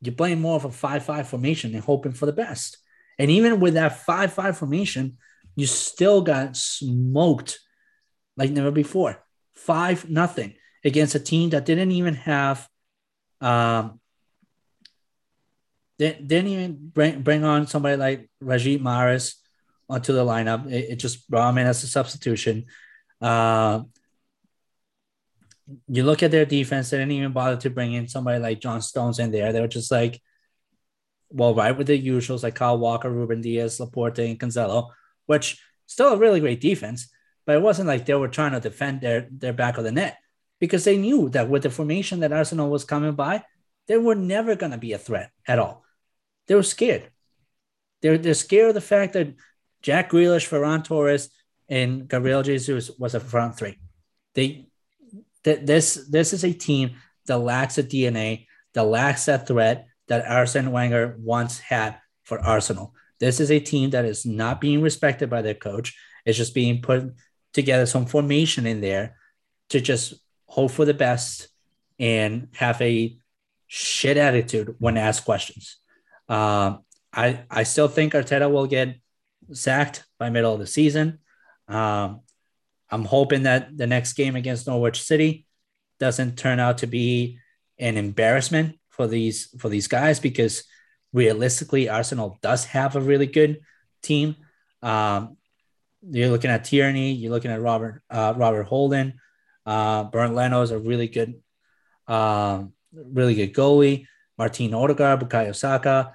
You're playing more of a 5 5 formation and hoping for the best. And even with that 5 5 formation, you still got smoked like never before. 5 nothing against a team that didn't even have um, didn't, didn't even bring, bring on somebody like Riyad Mahrez onto the lineup. It, it just brought him in as a substitution. Uh, you look at their defense, they didn't even bother to bring in somebody like John Stones in there. They were just like, well, right with the usuals like Kyle Walker, Ruben Dias, Laporte, and Cancelo, which still a really great defense, but it wasn't like they were trying to defend their, their back of the net because they knew that with the formation that Arsenal was coming by, they were never going to be a threat at all. They were scared. They're, they're scared of the fact that Jack Grealish, Ferran Torres, and Gabriel Jesus was a front three. They th- this this is a team that lacks a DNA, that lacks that threat that Arsene Wenger once had for Arsenal. This is a team that is not being respected by their coach. It's just being put together some formation in there to just hope for the best and have a shit attitude when asked questions. Um, I I still think Arteta will get sacked by middle of the season. Um, I'm hoping that the next game against Norwich City doesn't turn out to be an embarrassment for these for these guys because realistically, Arsenal does have a really good team. Um, you're looking at Tierney, you're looking at Robert uh, Robert Holding, uh, Leno is a really good, um, really good goalie. Martin Odegaard, Bukayo Saka,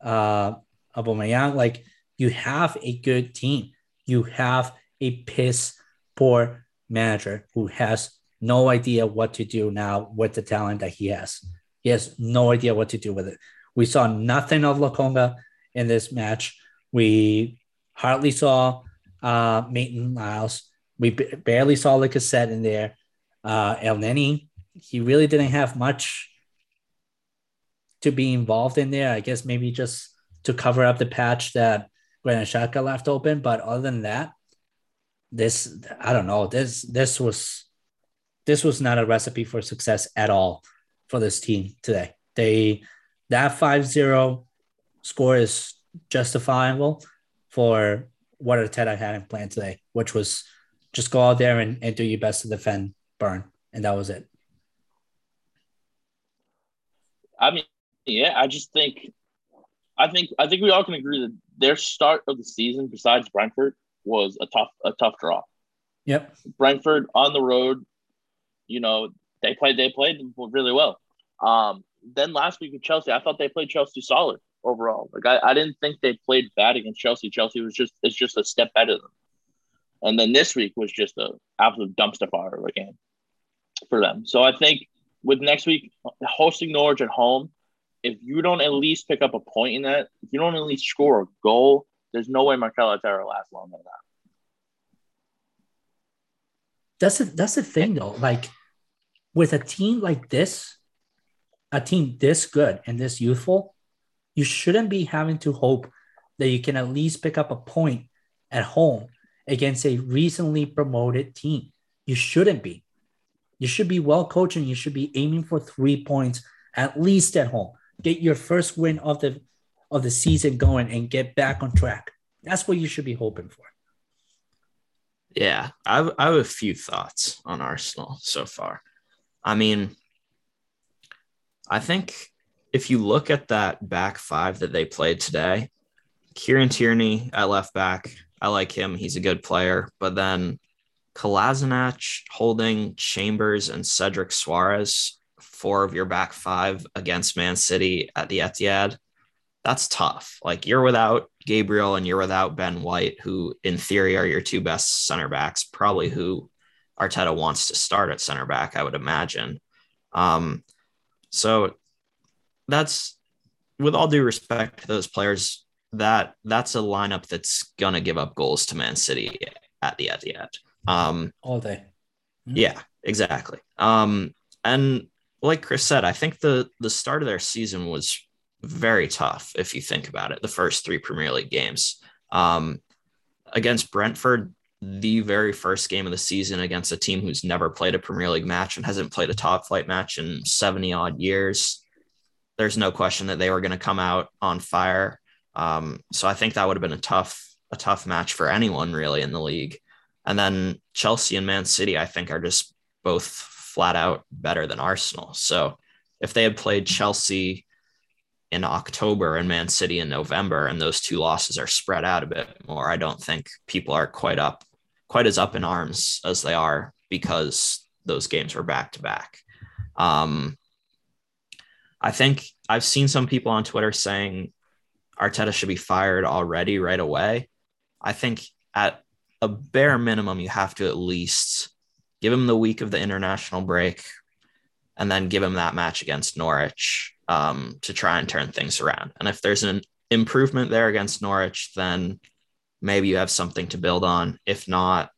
uh, Aubameyang. Like you have a good team. You have a piss poor manager who has no idea what to do now with the talent that he has. He has no idea what to do with it. We saw nothing of Lokonga in this match. We hardly saw uh, Maitland Niles. We b- barely saw Lacazette in there. Uh, Elneny, he really didn't have much to be involved in there. I guess maybe just to cover up the patch that Granit Xhaka left open. But other than that, this I don't know. This this was this was not a recipe for success at all for this team today. They that 5-0 score is justifiable for what Arteta had in plan today, which was just go out there and, and do your best to defend Burn. And that was it. I mean, yeah, I just think I think I think we all can agree that their start of the season, besides Brentford, was a tough a tough draw. Yep. Brentford on the road, you know, they played they played really well. Um, then last week with Chelsea, I thought they played Chelsea solid overall. Like I, I didn't think they played bad against Chelsea. Chelsea was just it's just a step better than them. And then this week was just a absolute dumpster fire of a game for them. So I think with next week hosting Norwich at home, if you don't at least pick up a point in that, if you don't at least score a goal, there's no way Mikel Arteta lasts longer than that. That's that's the thing though. Like with a team like this, a team this good and this youthful, you shouldn't be having to hope that you can at least pick up a point at home against a recently promoted team. You shouldn't be. You should be well coached and you should be aiming for three points at least at home. Get your first win of the of the season going and get back on track. That's what you should be hoping for. Yeah, I have, I have a few thoughts on Arsenal so far. I mean, I think if you look at that back five that they played today, Kieran Tierney at left back, I like him. He's a good player. But then Kolasinac, Holding, Chambers, and Cedric Suarez, four of your back five against Man City at the Etihad that's tough. Like you're without Gabriel and you're without Ben White, who in theory are your two best center backs, probably who Arteta wants to start at center back, I would imagine. Um, so that's with all due respect to those players, that that's a lineup that's gonna give up goals to Man City at the Etihad. Um, all day. Mm-hmm. Yeah, exactly. Um, and like Chris said, I think the the start of their season was very tough if you think about it. The first three Premier League games, um, against Brentford, the very first game of the season against a team who's never played a Premier League match and hasn't played a top flight match in 70 odd years. There's no question that they were going to come out on fire. Um, so I think that would have been a tough, a tough match for anyone really in the league. And then Chelsea and Man City, I think, are just both flat out better than Arsenal. So if they had played Chelsea in October and Man City in November, and those two losses are spread out a bit more, I don't think people are quite up, quite as up in arms as they are because those games were back to back. Um, I think I've seen some people on Twitter saying Arteta should be fired already right away. I think at a bare minimum, you have to at least give him the week of the international break and then give him that match against Norwich um, to try and turn things around. And if there's an improvement there against Norwich, then maybe you have something to build on. If not,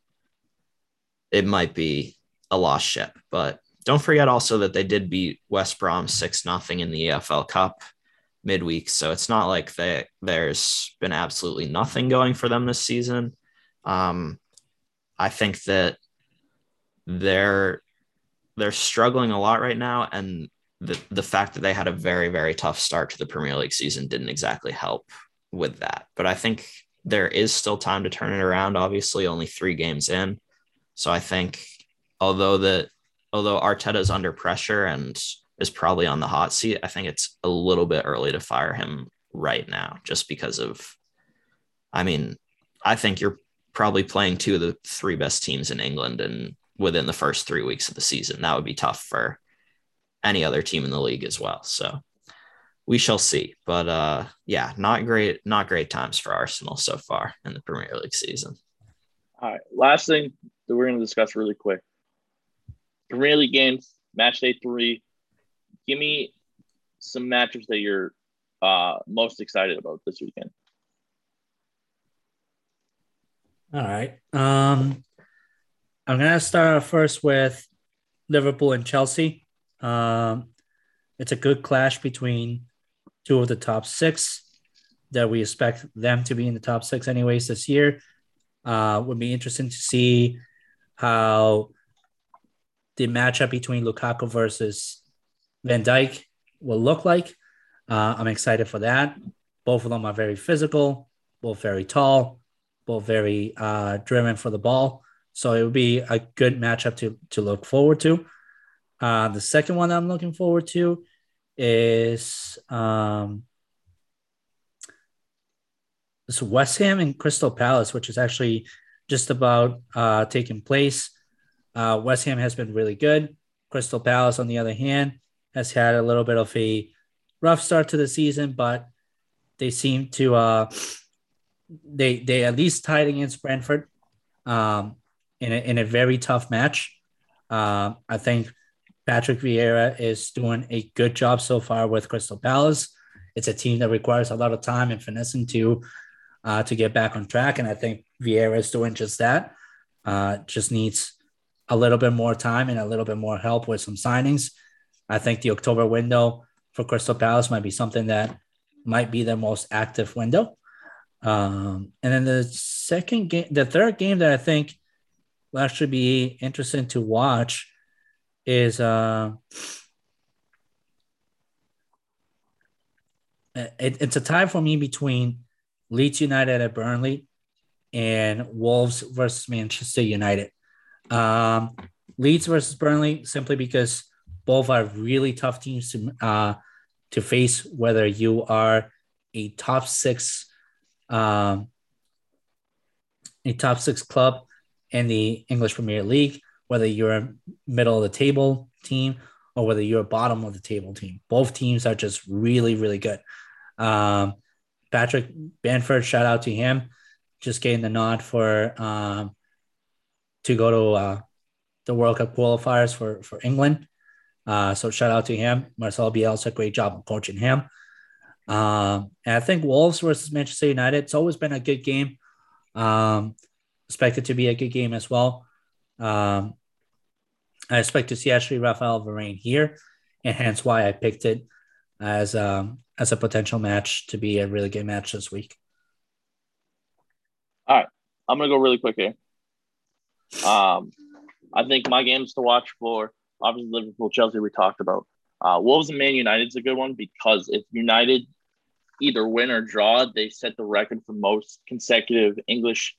it might be a lost ship. But don't forget also that they did beat West Brom 6 nothing in the EFL Cup midweek. So it's not like they, there's been absolutely nothing going for them this season. Um, I think that they're they're struggling a lot right now, and the the fact that they had a very very tough start to the Premier League season didn't exactly help with that. But I think there is still time to turn it around. Obviously, only three games in, so I think although that although Arteta is under pressure and is probably on the hot seat, I think it's a little bit early to fire him right now, just because of. I mean, I think you're probably playing two of the three best teams in England and within the first three weeks of the season. That would be tough for any other team in the league as well. So we shall see. But uh, yeah, not great, not great times for Arsenal so far in the Premier League season. All right. Last thing that we're going to discuss really quick Premier League games, match day three. Give me some matchups that you're uh, most excited about this weekend. All right. Um, I'm gonna start off first with Liverpool and Chelsea. Um, it's a good clash between two of the top six that we expect them to be in the top six anyways this year. Uh, would be interesting to see how the matchup between Lukaku versus Van Dijk will look like. Uh, I'm excited for that. Both of them are very physical, both very tall, both very uh, driven for the ball. So it would be a good matchup to to look forward to. Uh, the second one I'm looking forward to is um, West Ham and Crystal Palace, which is actually just about uh, taking place. Uh, West Ham has been really good. Crystal Palace, on the other hand, has had a little bit of a rough start to the season, but they seem to uh, they they at least tied against Brentford. Um, in a, in a very tough match. Uh, I think Patrick Vieira is doing a good job so far with Crystal Palace. It's a team that requires a lot of time and finessing to uh, to get back on track, and I think Vieira is doing just that. Uh, just needs a little bit more time and a little bit more help with some signings. I think the October window for Crystal Palace might be something that might be their most active window. Um, and then the second game, the third game that I think will actually be interesting to watch is uh, it, it's a tie for me between Leeds United at Burnley and Wolves versus Manchester United. Um, Leeds versus Burnley simply because both are really tough teams to uh, to face. Whether you are a top six, um, a top six club in the English Premier League, whether you're a middle of the table team or whether you're a bottom of the table team. Both teams are just really, really good. Um, Patrick Bamford, shout out to him, just getting the nod for um, to go to uh, the World Cup qualifiers for for England. Uh, so shout out to him. Marcel Bielsa, great job coaching him. Um, and I think Wolves versus Manchester United, it's always been a good game. Um, expect it to be a good game as well. Um, I expect to see actually Raphael Varane here, and hence why I picked it as um, as a potential match to be a really good match this week. All right, I'm gonna go really quick here. Um, I think my games to watch for obviously Liverpool, Chelsea. We talked about. Uh, Wolves and Man United's a good one because if United either win or draw, they set the record for most consecutive English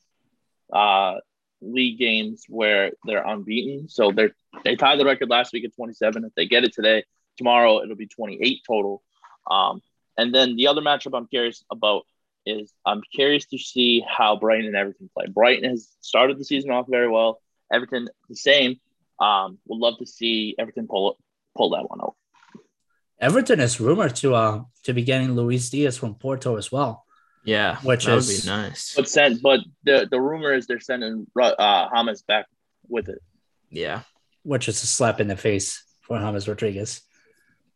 uh, league games where they're unbeaten. So they're they tied the record last week at 27. If they get it today, tomorrow it'll be 28 total. Um, and then the other matchup I'm curious about is I'm curious to see how Brighton and Everton play. Brighton has started the season off very well. Everton the same. Um, would love to see Everton pull pull that one out. Everton is rumored to uh to be getting Luis Diaz from Porto as well. Yeah, which that is, would be nice. But send, but the the rumor is they're sending uh James back with it. Yeah, which is a slap in the face for James Rodriguez.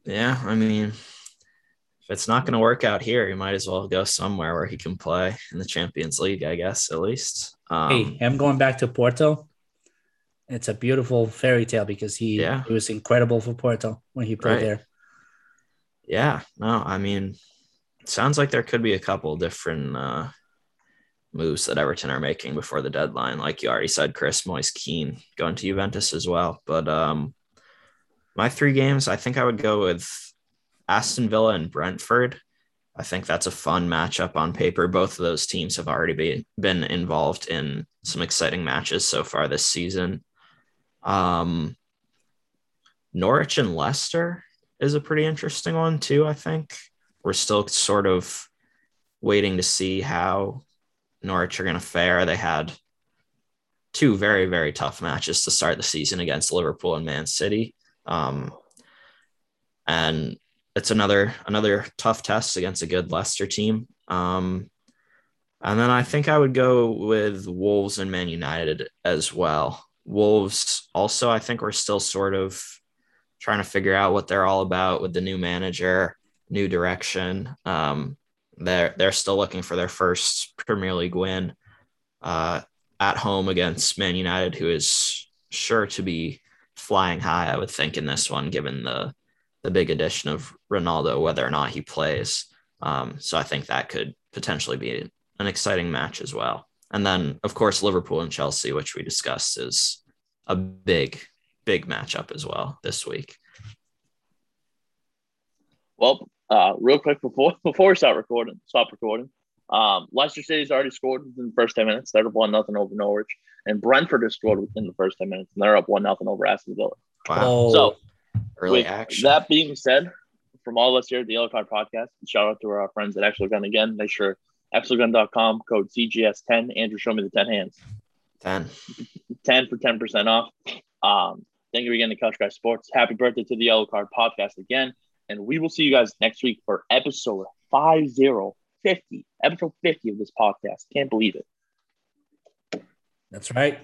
Yeah, I mean, if it's not going to work out here, he might as well go somewhere where he can play in the Champions League, I guess, at least. Um, hey, him going back to Porto, it's a beautiful fairy tale because he, yeah. he was incredible for Porto when he played right. there. Yeah, no, I mean, sounds like there could be a couple different uh, moves that Everton are making before the deadline. Like you already said, Chris Moise Kean going to Juventus as well. But um, my three games, I think I would go with Aston Villa and Brentford. I think that's a fun matchup on paper. Both of those teams have already be, been involved in some exciting matches so far this season. Um, Norwich and Leicester is a pretty interesting one too. I think we're still sort of waiting to see how Norwich are going to fare. They had two very very tough matches to start the season against Liverpool and Man City, um, and it's another another tough test against a good Leicester team. Um, and then I think I would go with Wolves and Man United as well. Wolves also, I think we're still sort of trying to figure out what they're all about with the new manager, new direction. Um, they're they're still looking for their first Premier League win uh, at home against Man United, who is sure to be flying high. I would think in this one, given the the big addition of Ronaldo, whether or not he plays. Um, so I think that could potentially be an exciting match as well. And then, of course, Liverpool and Chelsea, which we discussed, is a big, big matchup as well this week. Well, uh, real quick before before we start recording, stop recording. Um, Leicester City's already scored within the first ten minutes. They're up one nothing over Norwich, and Brentford has scored within the first ten minutes, and they're up one nothing over Aston Villa. Wow! So, early with action. That being said, from all of us here at the Yellow Card Podcast, shout out to our friends at EXOGUN again. Make sure exogun.com code CGS10. Andrew, show me the 10 hands. 10. 10 for 10% off. Um, thank you again to Couch Guy Sports. Happy birthday to the Yellow Card podcast again. And we will see you guys next week for episode 50, episode 50 of this podcast. Can't believe it. That's right.